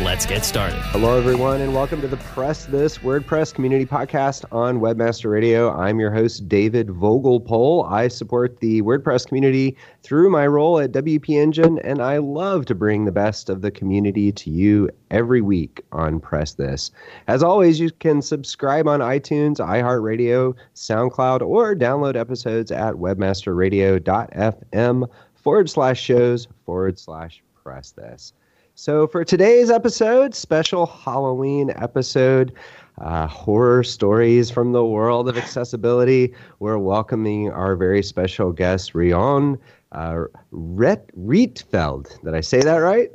Let's get started. Hello, everyone, and welcome to the Press This WordPress Community Podcast on Webmaster Radio. I'm your host, David Vogelpohl. I support the WordPress community through my role at WP Engine, and I love to bring the best of the community to you every week on Press This. As always, you can subscribe on iTunes, iHeartRadio, SoundCloud, or download episodes at webmasterradio.fm forward slash shows forward slash press this. So, for today's episode, special Halloween episode, uh, horror stories from the world of accessibility, we're welcoming our very special guest, Rian uh, Rietveld. Did I say that right?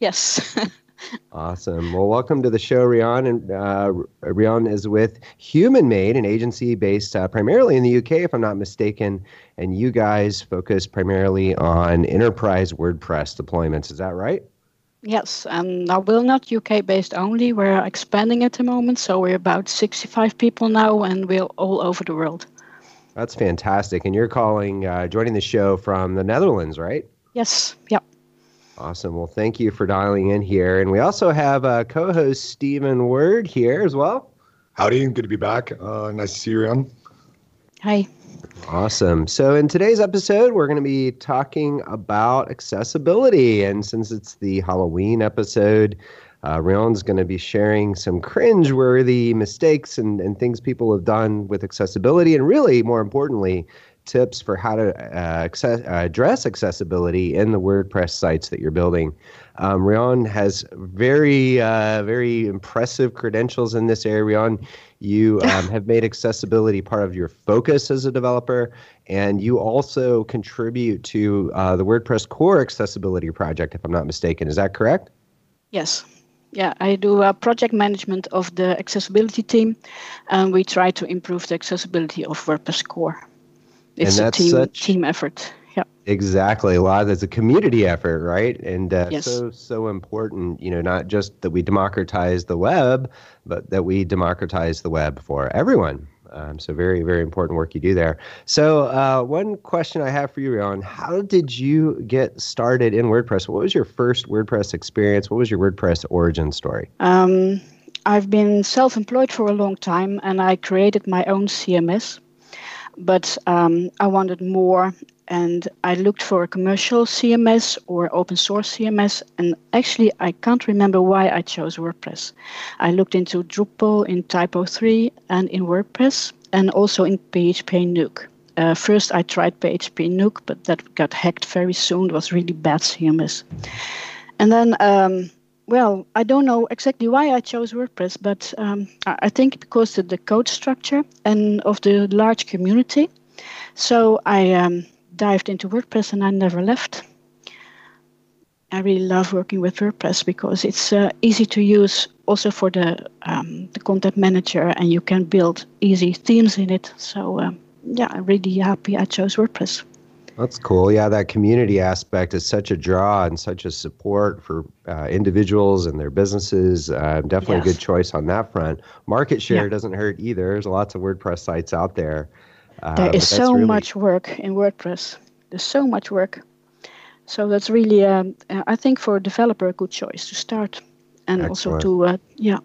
Yes. awesome. Well, welcome to the show, Rian. And uh, Rian is with Human Made, an agency based uh, primarily in the UK, if I'm not mistaken. And you guys focus primarily on enterprise WordPress deployments. Is that right? Yes, and now we're not UK based only. We're expanding at the moment, so we're about 65 people now, and we're all over the world. That's fantastic. And you're calling, uh, joining the show from the Netherlands, right? Yes. Yep. Awesome. Well, thank you for dialing in here. And we also have uh, co-host Stephen Word here as well. Howdy, good to be back. Uh, nice to see you, Rian. Hi. Awesome. So, in today's episode, we're going to be talking about accessibility. And since it's the Halloween episode, uh, Rian's going to be sharing some cringe-worthy mistakes and, and things people have done with accessibility, and really, more importantly, tips for how to uh, access, uh, address accessibility in the WordPress sites that you're building. Um, Rian has very, uh, very impressive credentials in this area. Rian, you um, have made accessibility part of your focus as a developer, and you also contribute to uh, the WordPress core accessibility project, if I'm not mistaken. Is that correct? Yes. Yeah, I do uh, project management of the accessibility team, and we try to improve the accessibility of WordPress core. It's a team, such, team effort. Yeah. Exactly. A lot of it's a community effort, right? And uh, yes. so so important. You know, not just that we democratize the web, but that we democratize the web for everyone. Um, so very very important work you do there. So uh, one question I have for you, Rian, how did you get started in WordPress? What was your first WordPress experience? What was your WordPress origin story? Um, I've been self-employed for a long time, and I created my own CMS but um, I wanted more and I looked for a commercial CMS or open source CMS, and actually I can't remember why I chose WordPress. I looked into Drupal, in Typo3, and in WordPress, and also in PHP Nuke. Uh, first I tried PHP Nuke, but that got hacked very soon. It was really bad CMS. And then um, well, I don't know exactly why I chose WordPress, but um, I think because of the code structure and of the large community. So I um, dived into WordPress and I never left. I really love working with WordPress because it's uh, easy to use also for the um, the content manager, and you can build easy themes in it. So um, yeah, I'm really happy I chose WordPress. That's cool. Yeah, that community aspect is such a draw and such a support for uh, individuals and their businesses. Uh, definitely yes. a good choice on that front. Market share yeah. doesn't hurt either. There's lots of WordPress sites out there. Uh, there is so really... much work in WordPress. There's so much work. So that's really, um, I think, for a developer, a good choice to start, and Excellent. also to, uh, yeah.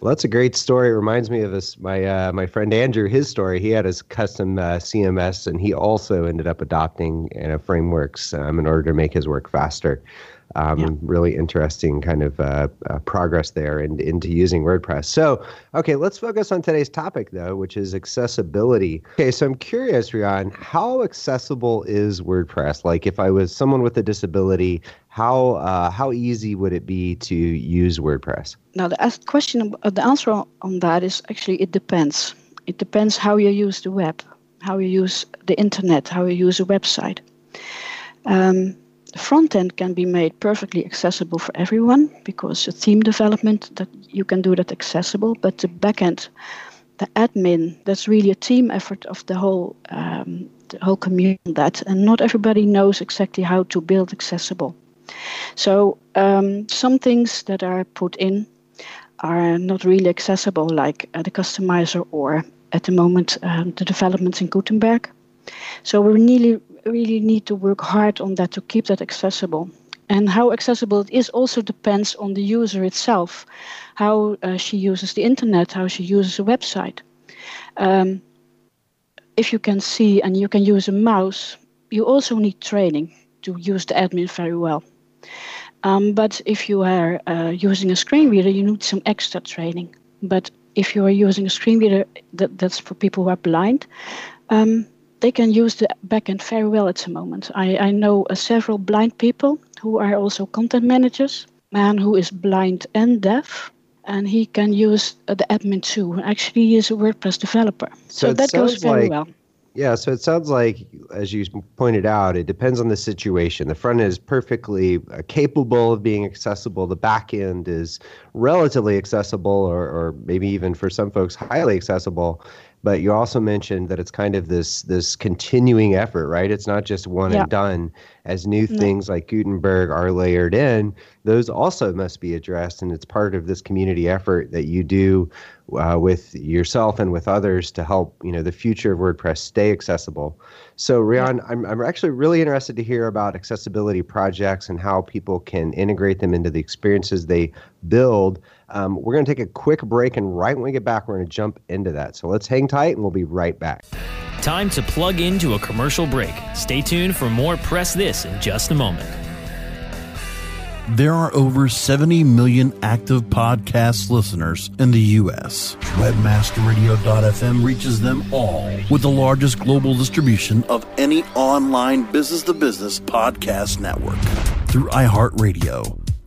Well, that's a great story. It reminds me of this my uh, my friend Andrew. His story. He had his custom uh, CMS, and he also ended up adopting uh, frameworks um, in order to make his work faster um, yeah. really interesting kind of uh, uh, progress there and into using WordPress. So, okay, let's focus on today's topic though, which is accessibility. Okay, so I'm curious, Rian, how accessible is WordPress? Like, if I was someone with a disability, how uh, how easy would it be to use WordPress? Now, the question, uh, the answer on that is actually it depends. It depends how you use the web, how you use the internet, how you use a website. Um, the front end can be made perfectly accessible for everyone because the theme development that you can do that accessible, but the back end, the admin, that's really a team effort of the whole um, the whole community. That and not everybody knows exactly how to build accessible. So um, some things that are put in are not really accessible, like uh, the customizer or at the moment um, the developments in Gutenberg. So we really really need to work hard on that to keep that accessible. And how accessible it is also depends on the user itself, how uh, she uses the internet, how she uses a website. Um, if you can see and you can use a mouse, you also need training to use the admin very well. Um, but if you are uh, using a screen reader, you need some extra training. But if you are using a screen reader that, that's for people who are blind, um, they can use the backend very well at the moment. I, I know uh, several blind people who are also content managers, man who is blind and deaf, and he can use uh, the admin too. Actually, he is a WordPress developer. So, so that goes very like, well. Yeah, so it sounds like, as you pointed out, it depends on the situation. The front end is perfectly uh, capable of being accessible. The back end is relatively accessible, or, or maybe even for some folks, highly accessible but you also mentioned that it's kind of this this continuing effort right it's not just one yeah. and done as new no. things like gutenberg are layered in those also must be addressed and it's part of this community effort that you do uh, with yourself and with others to help you know the future of wordpress stay accessible so rian yeah. I'm, I'm actually really interested to hear about accessibility projects and how people can integrate them into the experiences they build. Um, we're going to take a quick break and right when we get back we're going to jump into that. So let's hang tight and we'll be right back. Time to plug into a commercial break. Stay tuned for more press this in just a moment. There are over 70 million active podcast listeners in the U.S. Webmasterradio.fm reaches them all with the largest global distribution of any online business to business podcast network. Through iHeartRadio,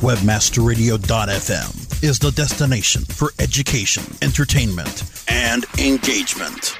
Webmasterradio.fm is the destination for education, entertainment, and engagement.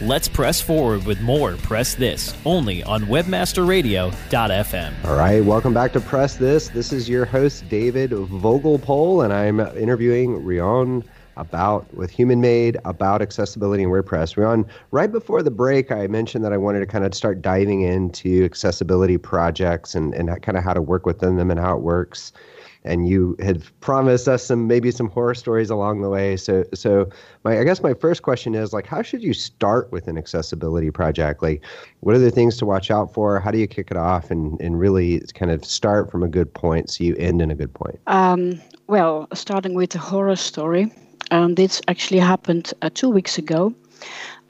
Let's press forward with more Press This only on WebmasterRadio.fm. All right, welcome back to Press This. This is your host, David Vogelpohl, and I'm interviewing Rian about with Human Made about accessibility in WordPress. Rian, right before the break, I mentioned that I wanted to kind of start diving into accessibility projects and, and kind of how to work within them and how it works and you had promised us some maybe some horror stories along the way. So so my I guess my first question is like how should you start with an accessibility project? Like what are the things to watch out for? How do you kick it off and, and really kind of start from a good point so you end in a good point? Um, well, starting with a horror story. Um, this actually happened uh, two weeks ago.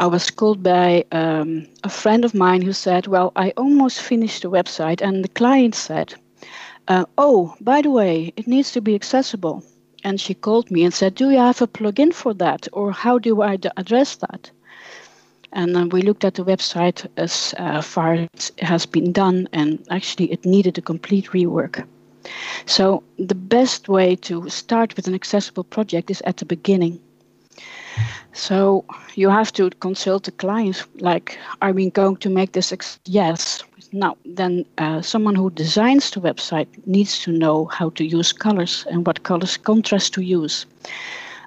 I was called by um, a friend of mine who said, Well, I almost finished the website, and the client said, uh, oh, by the way, it needs to be accessible. And she called me and said, Do you have a plugin for that? Or how do I d- address that? And uh, we looked at the website as uh, far as it has been done, and actually it needed a complete rework. So, the best way to start with an accessible project is at the beginning. So, you have to consult the clients like, are we going to make this? Ex- yes. Now, then uh, someone who designs the website needs to know how to use colors and what colors contrast to use.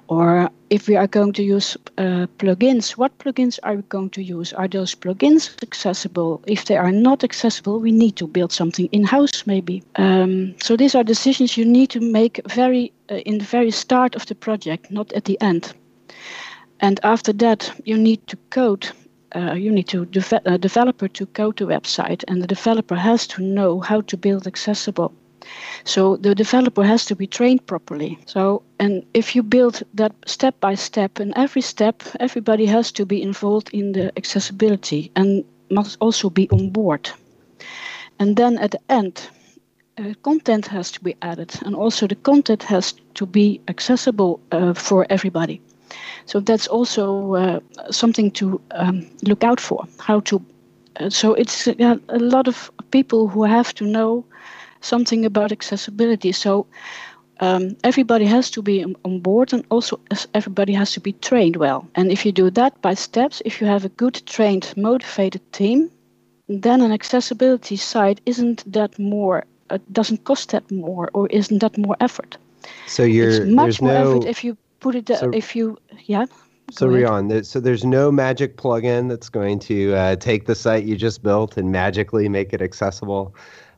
Or if we are going to use uh, plugins, what plugins are we going to use? Are those plugins accessible? If they are not accessible, we need to build something in-house, maybe. Um, so these are decisions you need to make very uh, in the very start of the project, not at the end. And after that, you need to code uh, you need to de- a developer to code the website, and the developer has to know how to build accessible. So the developer has to be trained properly. So and if you build that step by step, and every step, everybody has to be involved in the accessibility and must also be on board. And then at the end, uh, content has to be added, and also the content has to be accessible uh, for everybody. So that's also uh, something to um, look out for. How to. Uh, so it's uh, a lot of people who have to know something about accessibility. So um, everybody has to be on board, and also everybody has to be trained well. And if you do that by steps, if you have a good trained, motivated team, then an accessibility site isn't that more. It doesn't cost that more, or isn't that more effort? So you're it's much more no effort if you put it So- if you yeah So. Rian, there, so there's no magic plugin that's going to uh, take the site you just built and magically make it accessible.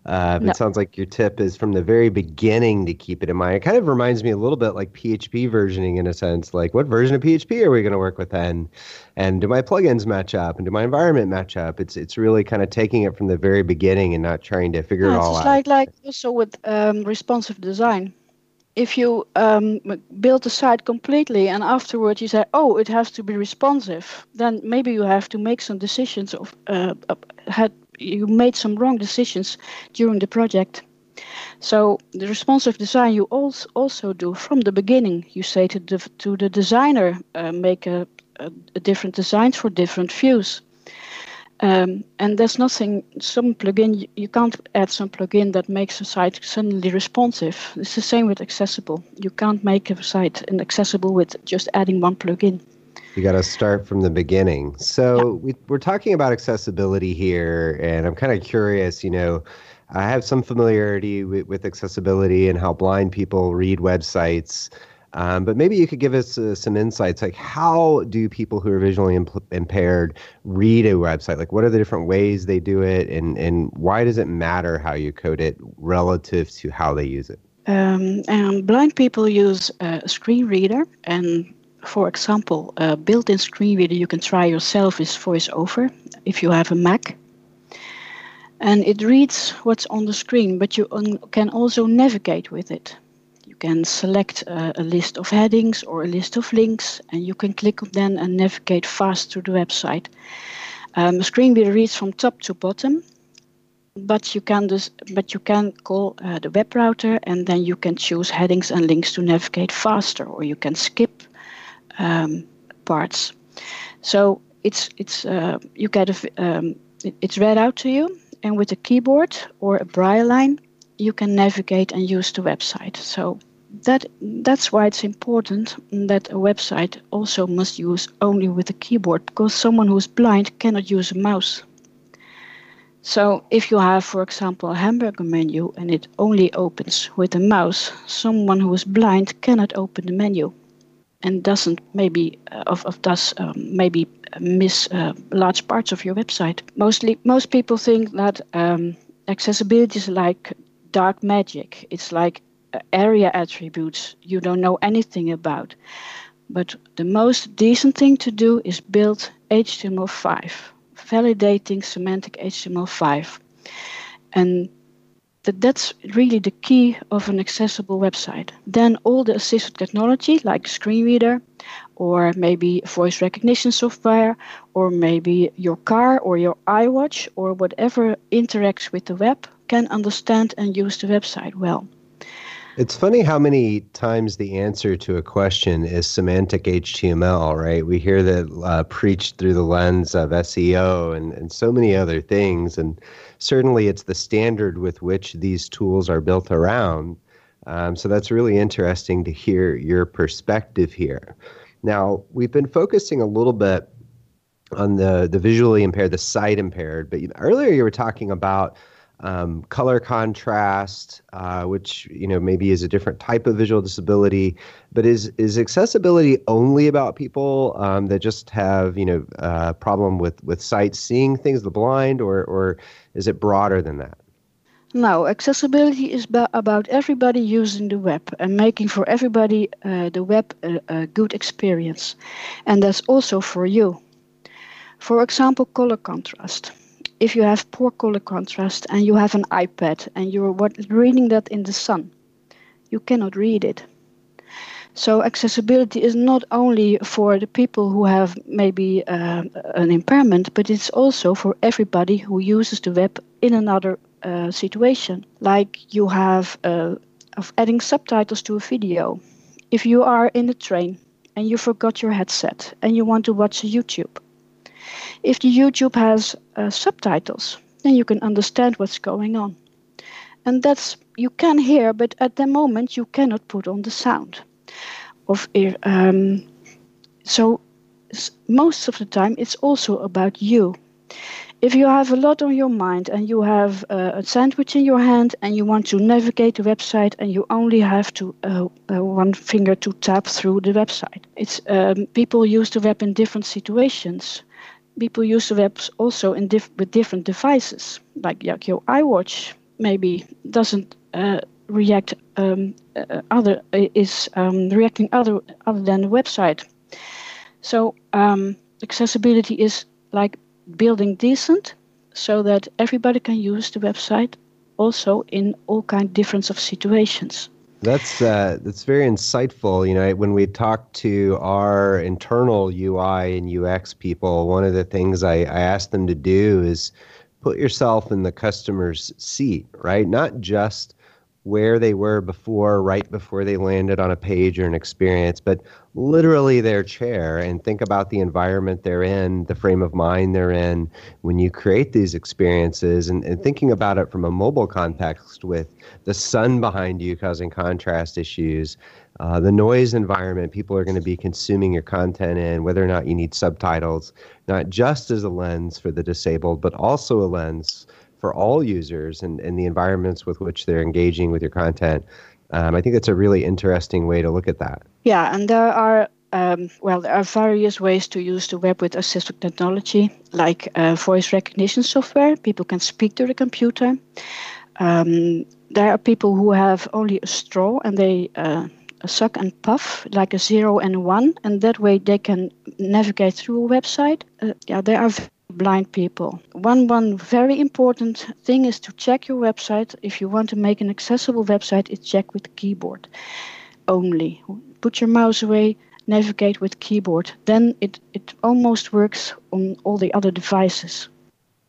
Uh, No. It sounds like your tip is from the very beginning to keep it in mind. It kind of reminds me a little bit like PHP versioning in a sense. Like, what version of PHP are we going to work with then? And do my plugins match up? And do my environment match up? It's it's really kind of taking it from the very beginning and not trying to figure Yeah, it it's all just out. like like also with um, responsive design. If you um, build the site completely and afterwards you say, "Oh, it has to be responsive," then maybe you have to make some decisions of uh, uh, had you made some wrong decisions during the project. So the responsive design you also do from the beginning. You say to the to the designer, uh, make a, a, a different designs for different views. Um, and there's nothing, some plugin, you- you can't add some plugin that makes a site suddenly responsive. It's the same with accessible. You can't make a site inaccessible with just adding one plugin. You got to start from the beginning. So we, we're talking about accessibility here, and I'm kind of curious. You know, I have some familiarity with, with accessibility and how blind people read websites. Um, but maybe you could give us uh, some insights. Like, how do people who are visually impl- impaired read a website? Like, what are the different ways they do it, and and why does it matter how you code it relative to how they use it? Um, and blind people use a screen reader, and for example, a built-in screen reader you can try yourself is VoiceOver if you have a Mac. And it reads what's on the screen, but you can also navigate with it. You can select a, a list of headings or a list of links, and you can click on them and navigate fast through the website. Um, screen reader reads from top to bottom, but you can but you can call uh, the web rotor and then you can choose headings and links to navigate faster or you can skip um, parts So it's it's uh, you get a um, it's read out to you, and with a keyboard or a braille line, you can navigate and use the website. So that that's why it's important that a website also must use only with a keyboard because someone who's blind cannot use a mouse. So if you have, for example, a hamburger menu and it only opens with a mouse, someone who is blind cannot open the menu and doesn't maybe uh, of, of does um, maybe miss uh, large parts of your website. Mostly, most people think that um, accessibility is like dark magic. It's like uh, ARIA attributes you don't know anything about. But the most decent thing to do is build HTML5 validating semantic HTML5. And that that's really the key of an accessible website. Then all the assistive technology like screen reader or maybe voice recognition software or maybe your car or your iWatch or whatever interacts with the web can understand and use the website well. It's funny how many times the answer to a question is semantic HTML, right? We hear that uh, preached through the lens of SEO and, and so many other things. And certainly it's the standard with which these tools are built around. Um, so that's really interesting to hear your perspective here. Now, we've been focusing a little bit on the, the visually impaired, the sight impaired, but earlier you were talking about um, color contrast, uh, which you know maybe is a different type of visual disability. But is is accessibility only about people um, that just have you know a uh, problem with with sight seeing things, the blind, or or is it broader than that? No, accessibility is ba- about everybody using the web and making for everybody uh, the web a, a good experience, and that's also for you. For example, color contrast if you have poor color contrast and you have an iPad and you're reading that in the sun, you cannot read it. So accessibility is not only for the people who have maybe uh, an impairment, but it's also for everybody who uses the web in another uh, situation. Like you have uh, of adding subtitles to a video. If you are in the train and you forgot your headset and you want to watch YouTube, if the YouTube has uh, subtitles, then you can understand what's going on. And that's you can hear, but at the moment you cannot put on the sound. Of um, so most of the time it's also about you. If you have a lot on your mind and you have uh, a sandwich in your hand and you want to navigate the website and you only have to uh, uh, one finger to tap through the website, it's um, people use the web in different situations people use the web also in diff- with different devices, like, like your iWatch maybe doesn't uh, react um, uh, other is um, reacting other other than the website. So um, accessibility is like building decent, so that everybody can use the website, also in all kind difference of situations. That's uh, that's very insightful. You know, when we talk to our internal UI and UX people, one of the things I, I ask them to do is put yourself in the customer's seat, right? Not just where they were before, right before they landed on a page or an experience, but literally their chair. And think about the environment they're in, the frame of mind they're in when you create these experiences, and, and thinking about it from a mobile context with the sun behind you causing contrast issues, uh, the noise environment people are going to be consuming your content in, whether or not you need subtitles, not just as a lens for the disabled, but also a lens for all users and, and the environments with which they're engaging with your content. Um, I think that's a really interesting way to look at that. Yeah, and there are um, well, there are various ways to use the web with assistive technology, like uh, voice recognition software. People can speak to the computer. Um, there are people who have only a straw and they uh, suck and puff like a zero and one, and that way they can navigate through a website. Uh, yeah, there are blind people. One one very important thing is to check your website. If you want to make an accessible website, it's check with keyboard only. Put your mouse away, navigate with keyboard. Then it, it almost works on all the other devices.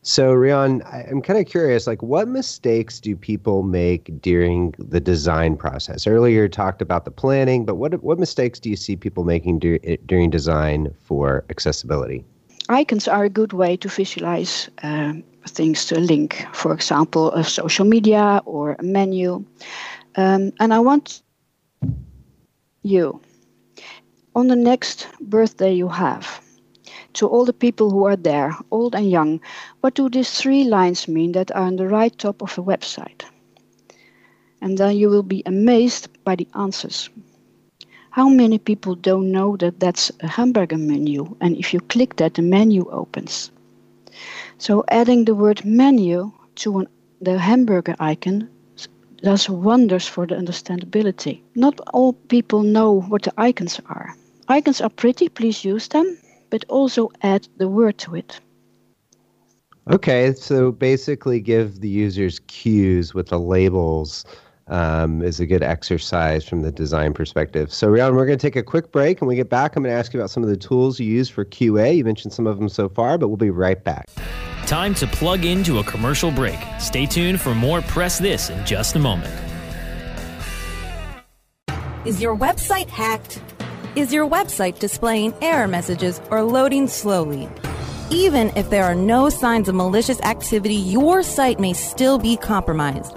So, Rian, I'm kind of curious, like what mistakes do people make during the design process? Earlier, you talked about the planning, but what what mistakes do you see people making dur- eh, during design for accessibility? Icons are a good way to visualize uh, things to link, for example, a social media or a menu. Um, and I want you on the next birthday you have to all the people who are there, old and young, what do these three lines mean that are on the right top of a website? And then you will be amazed by the answers. How many people don't know that that's a hamburger menu? And if you click that, the menu opens. So adding the word menu to an, the hamburger icon does wonders for the understandability. Not all people know what the icons are. Icons are pretty, please use them, but also add the word to it. Okay, so basically give the users cues with the labels um, is a good exercise from the design perspective. So, Rian, we're going to take a quick break. and we get back, I'm going to ask you about some of the tools you use for QA. You mentioned some of them so far, but we'll be right back. Time to plug into a commercial break. Stay tuned for more Press This in just a moment. Is your website hacked? Is your website displaying error messages or loading slowly? Even if there are no signs of malicious activity, your site may still be compromised.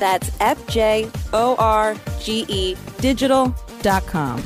That's F-J-O-R-G-E digital.com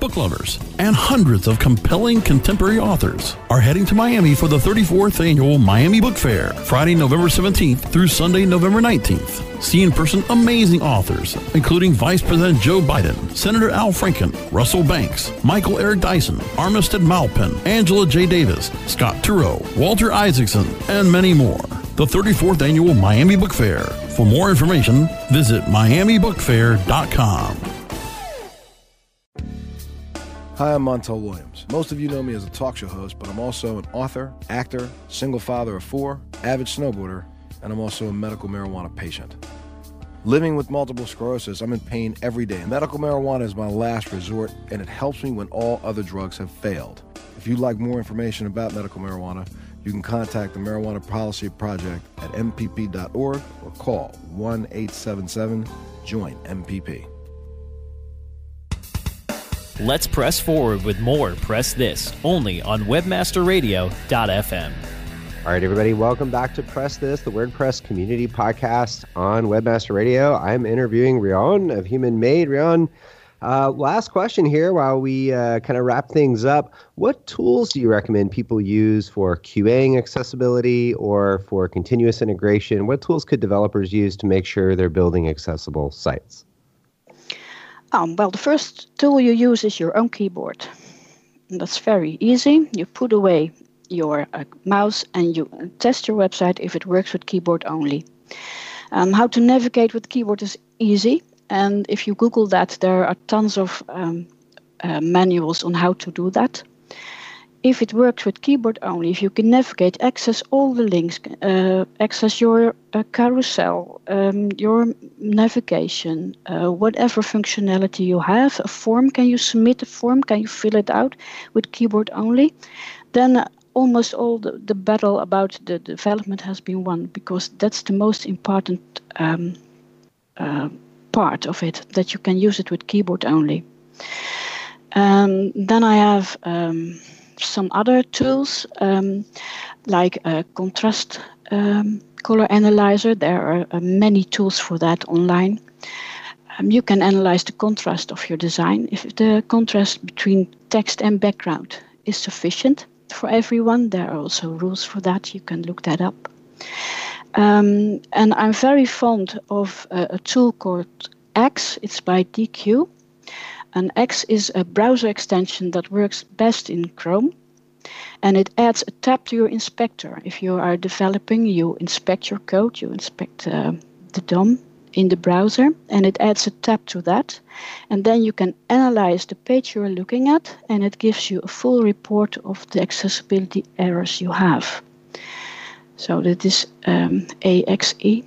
book lovers, and hundreds of compelling contemporary authors are heading to Miami for the 34th annual Miami Book Fair, Friday, November 17th through Sunday, November 19th. See in person amazing authors, including Vice President Joe Biden, Senator Al Franken, Russell Banks, Michael Eric Dyson, Armistead Maupin, Angela J. Davis, Scott Turow, Walter Isaacson, and many more. The 34th annual Miami Book Fair. For more information, visit miamibookfair.com. Hi, I'm Montel Williams. Most of you know me as a talk show host, but I'm also an author, actor, single father of four, avid snowboarder, and I'm also a medical marijuana patient. Living with multiple sclerosis, I'm in pain every day. Medical marijuana is my last resort, and it helps me when all other drugs have failed. If you'd like more information about medical marijuana, you can contact the Marijuana Policy Project at MPP.org or call 1 877 JOIN MPP. Let's press forward with more Press This only on webmasterradio.fm. All right, everybody, welcome back to Press This, the WordPress community podcast on Webmaster Radio. I'm interviewing Rian of Human Made. Rian, uh, last question here while we uh, kind of wrap things up. What tools do you recommend people use for QAing accessibility or for continuous integration? What tools could developers use to make sure they're building accessible sites? Um, well, the first tool you use is your own keyboard. And that's very easy. You put away your uh, mouse and you test your website if it works with keyboard only. Um, how to navigate with keyboard is easy. And if you Google that, there are tons of um, uh, manuals on how to do that. If it works with keyboard only, if you can navigate, access all the links, uh, access your uh, carousel, um, your navigation, uh, whatever functionality you have, a form, can you submit a form, can you fill it out with keyboard only, then almost all the, the battle about the development has been won because that's the most important um, uh, part of it, that you can use it with keyboard only. Um, then I have um, some other tools um, like a contrast um, color analyzer. There are uh, many tools for that online. Um, you can analyze the contrast of your design. If the contrast between text and background is sufficient for everyone, there are also rules for that. You can look that up. Um, and I'm very fond of a, a tool called AXE. It's by Deque. And AXE is a browser extension that works best in Chrome. And it adds a tab to your inspector. If you are developing, you inspect your code, you inspect uh, the DOM in the browser, and it adds a tab to that. And then you can analyze the page you're looking at, and it gives you a full report of the accessibility errors you have. So that is um, AXE.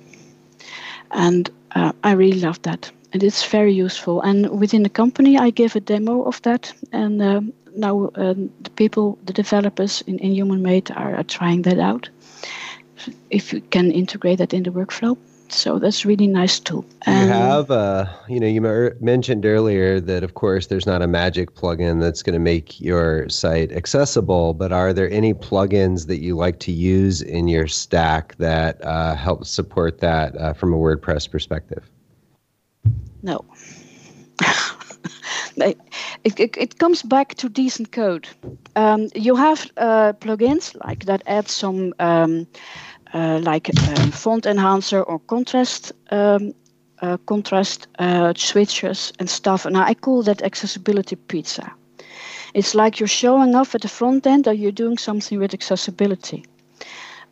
And uh, I really love that. And it's very useful. And within the company, I give a demo of that. And uh, now um, the people, the developers in, in HumanMade are, are trying that out. If you can integrate that in the workflow. So that's really nice too. you have, uh, you know, you mentioned earlier that of course there's not a magic plugin that's going to make your site accessible, but are there any plugins that you like to use in your stack that uh, help support that uh, from a WordPress perspective? No. it, it, it, comes back to decent code. Um, you have uh, plugins like that add some um, like um, font enhancer or contrast um, contrast uh, switches and stuff. And I call that accessibility pizza. It's like you're showing off at the front end that you're doing something with accessibility.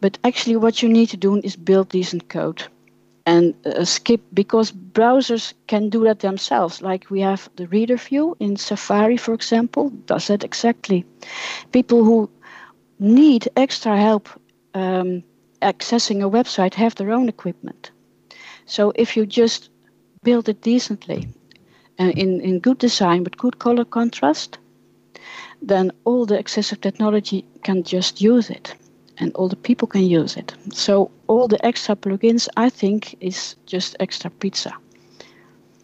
But actually, what you need to do is build decent code and uh, skip because browsers can do that themselves like we have the reader view in safari for example does that exactly people who need extra help um, accessing a website have their own equipment so if you just build it decently uh, in, in good design with good color contrast then all the accessible technology can just use it and all the people can use it. So all the extra plugins, I think, is just extra pizza.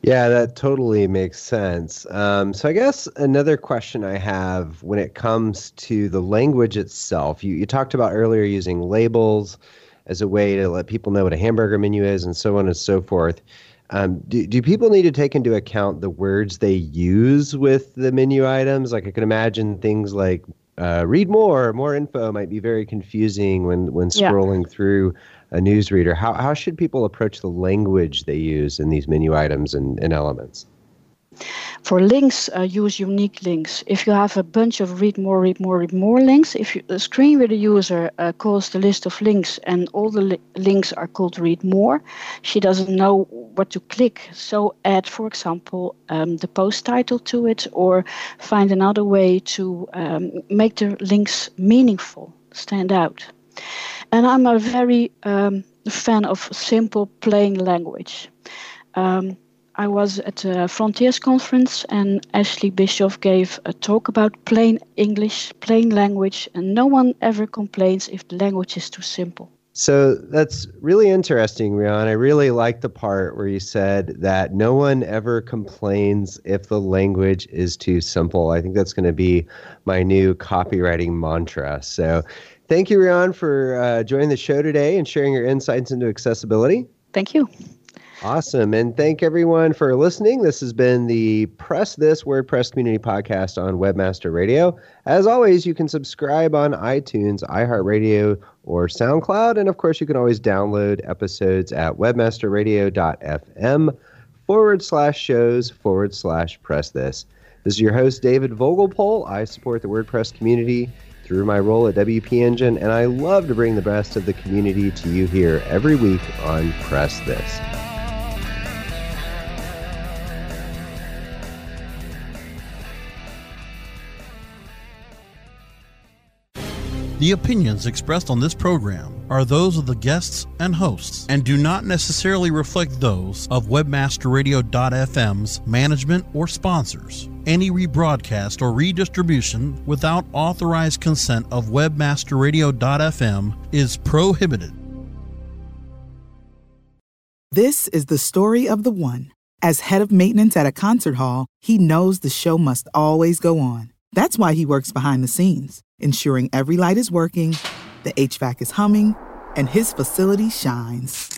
Yeah, that totally makes sense. Um, so I guess another question I have when it comes to the language itself, you, you talked about earlier using labels as a way to let people know what a hamburger menu is and so on and so forth. Um, do, do people need to take into account the words they use with the menu items? Like I can imagine things like uh, read more, more info might be very confusing when when scrolling yeah. through a newsreader. How how should people approach the language they use in these menu items and, and elements? For links, uh, use unique links. If you have a bunch of read more, read more, read more links, if you, the screen reader user uh, calls the list of links and all the li- links are called read more, she doesn't know what to click. So add, for example, um, the post title to it or find another way to um, make the links meaningful, stand out. And I'm a very um, fan of simple, plain language. Um, I was at a Fronteers conference and Ashley Bischoff gave a talk about plain English, plain language, and no one ever complains if the language is too simple. So that's really interesting, Rian. I really like the part where you said that no one ever complains if the language is too simple. I think that's going to be my new copywriting mantra. So thank you, Rian, for uh, joining the show today and sharing your insights into accessibility. Thank you. Awesome. And thank everyone for listening. This has been the Press This WordPress Community Podcast on Webmaster Radio. As always, you can subscribe on iTunes, iHeartRadio, or SoundCloud. And of course, you can always download episodes at webmasterradio.fm forward slash shows forward slash press this. This is your host, David Vogelpohl. I support the WordPress community through my role at WP Engine, and I love to bring the best of the community to you here every week on Press This. The opinions expressed on this program are those of the guests and hosts and do not necessarily reflect those of webmasterradio.fm's management or sponsors. Any rebroadcast or redistribution without authorized consent of webmasterradio.fm is prohibited. This is the story of the one. As head of maintenance at a concert hall, he knows the show must always go on. That's why he works behind the scenes ensuring every light is working, the HVAC is humming, and his facility shines.